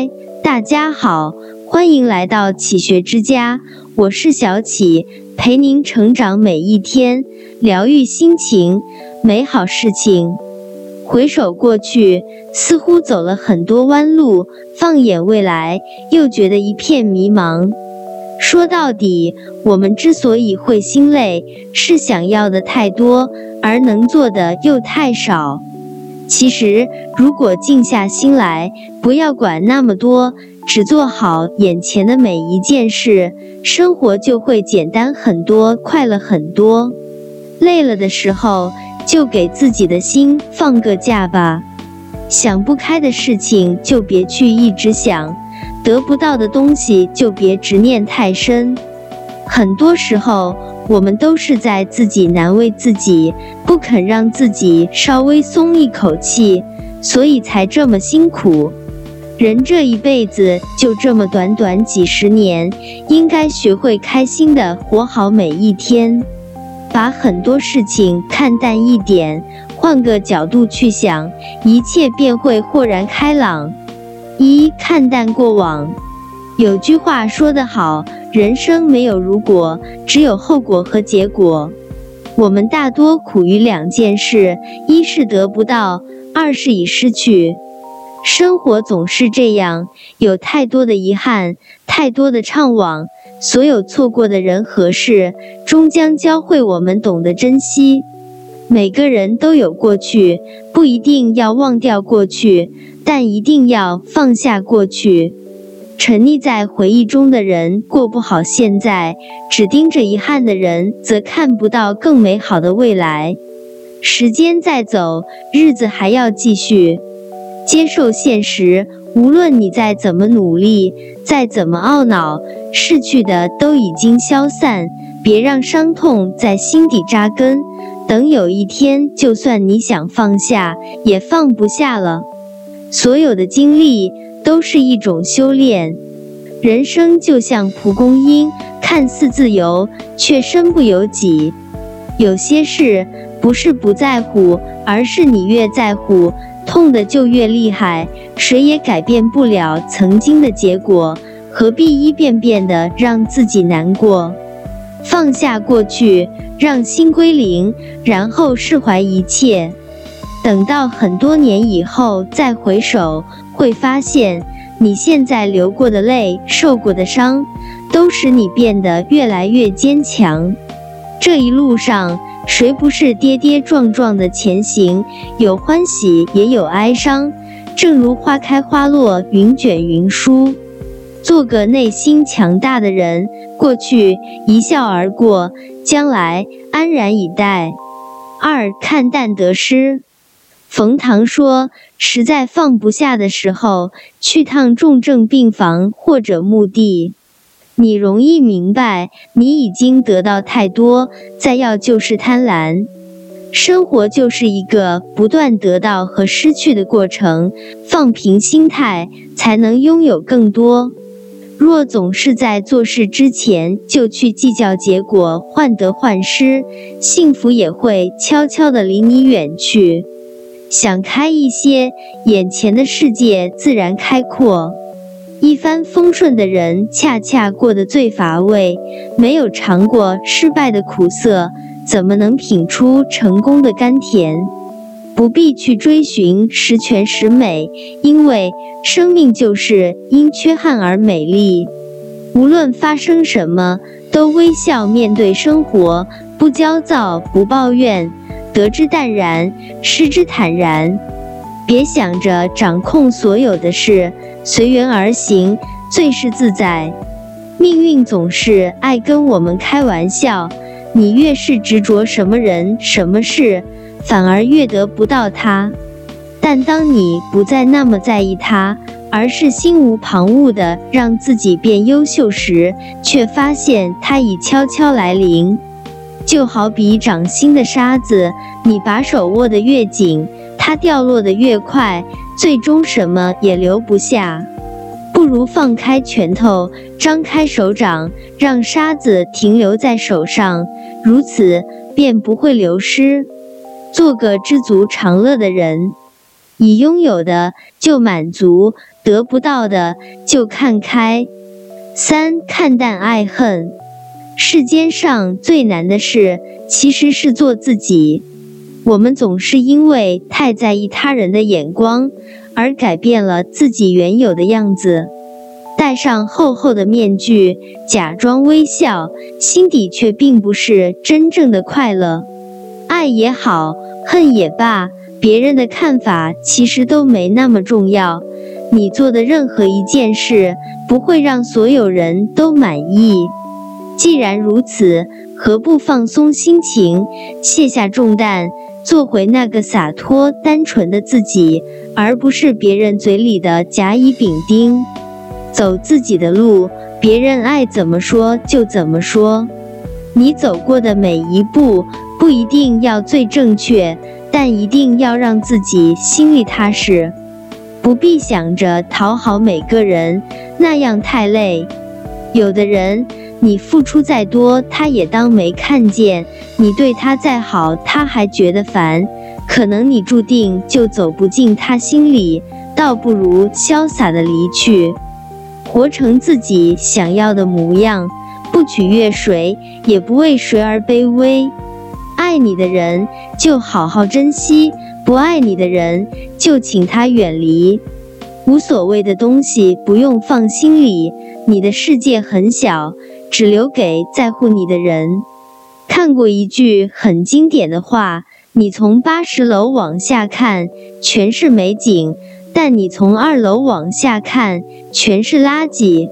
开。大家好，欢迎来到启学之家，我是小启，陪您成长每一天，疗愈心情，美好事情。回首过去，似乎走了很多弯路；放眼未来，又觉得一片迷茫。说到底，我们之所以会心累，是想要的太多，而能做的又太少。其实，如果静下心来，不要管那么多，只做好眼前的每一件事，生活就会简单很多，快乐很多。累了的时候，就给自己的心放个假吧。想不开的事情，就别去一直想；得不到的东西，就别执念太深。很多时候，我们都是在自己难为自己，不肯让自己稍微松一口气，所以才这么辛苦。人这一辈子就这么短短几十年，应该学会开心的活好每一天，把很多事情看淡一点，换个角度去想，一切便会豁然开朗。一看淡过往，有句话说得好。人生没有如果，只有后果和结果。我们大多苦于两件事：一是得不到，二是已失去。生活总是这样，有太多的遗憾，太多的怅惘。所有错过的人和事，终将教会我们懂得珍惜。每个人都有过去，不一定要忘掉过去，但一定要放下过去。沉溺在回忆中的人过不好现在，只盯着遗憾的人则看不到更美好的未来。时间在走，日子还要继续。接受现实，无论你再怎么努力，再怎么懊恼，逝去的都已经消散。别让伤痛在心底扎根，等有一天，就算你想放下，也放不下了。所有的经历。都是一种修炼。人生就像蒲公英，看似自由，却身不由己。有些事不是不在乎，而是你越在乎，痛的就越厉害。谁也改变不了曾经的结果，何必一遍遍的让自己难过？放下过去，让心归零，然后释怀一切。等到很多年以后再回首。会发现，你现在流过的泪、受过的伤，都使你变得越来越坚强。这一路上，谁不是跌跌撞撞的前行？有欢喜，也有哀伤。正如花开花落，云卷云舒。做个内心强大的人，过去一笑而过，将来安然以待。二看淡得失。冯唐说：“实在放不下的时候，去趟重症病房或者墓地，你容易明白，你已经得到太多，再要就是贪婪。生活就是一个不断得到和失去的过程，放平心态，才能拥有更多。若总是在做事之前就去计较结果，患得患失，幸福也会悄悄地离你远去。”想开一些，眼前的世界自然开阔。一帆风顺的人，恰恰过得最乏味。没有尝过失败的苦涩，怎么能品出成功的甘甜？不必去追寻十全十美，因为生命就是因缺憾而美丽。无论发生什么，都微笑面对生活，不焦躁，不抱怨。得之淡然，失之坦然。别想着掌控所有的事，随缘而行，最是自在。命运总是爱跟我们开玩笑，你越是执着什么人、什么事，反而越得不到他。但当你不再那么在意他，而是心无旁骛的让自己变优秀时，却发现他已悄悄来临。就好比掌心的沙子，你把手握得越紧，它掉落得越快，最终什么也留不下。不如放开拳头，张开手掌，让沙子停留在手上，如此便不会流失。做个知足常乐的人。已拥有的就满足，得不到的就看开。三看淡爱恨。世间上最难的事，其实是做自己。我们总是因为太在意他人的眼光，而改变了自己原有的样子，戴上厚厚的面具，假装微笑，心底却并不是真正的快乐。爱也好，恨也罢，别人的看法其实都没那么重要。你做的任何一件事，不会让所有人都满意。既然如此，何不放松心情，卸下重担？做回那个洒脱单纯的自己，而不是别人嘴里的甲乙丙丁。走自己的路，别人爱怎么说就怎么说。你走过的每一步，不一定要最正确，但一定要让自己心里踏实。不必想着讨好每个人，那样太累。有的人。你付出再多，他也当没看见；你对他再好，他还觉得烦。可能你注定就走不进他心里，倒不如潇洒的离去，活成自己想要的模样，不取悦谁，也不为谁而卑微。爱你的人就好好珍惜，不爱你的人就请他远离。无所谓的东西不用放心里，你的世界很小。只留给在乎你的人。看过一句很经典的话：你从八十楼往下看，全是美景；但你从二楼往下看，全是垃圾。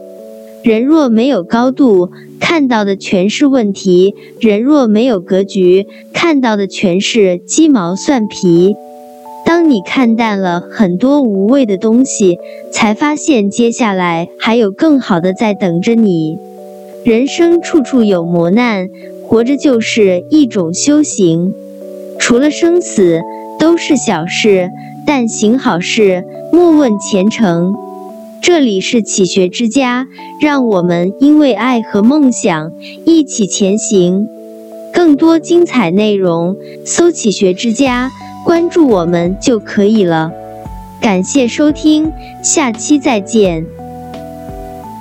人若没有高度，看到的全是问题；人若没有格局，看到的全是鸡毛蒜皮。当你看淡了很多无谓的东西，才发现接下来还有更好的在等着你。人生处处有磨难，活着就是一种修行。除了生死，都是小事，但行好事，莫问前程。这里是启学之家，让我们因为爱和梦想一起前行。更多精彩内容，搜“启学之家”，关注我们就可以了。感谢收听，下期再见。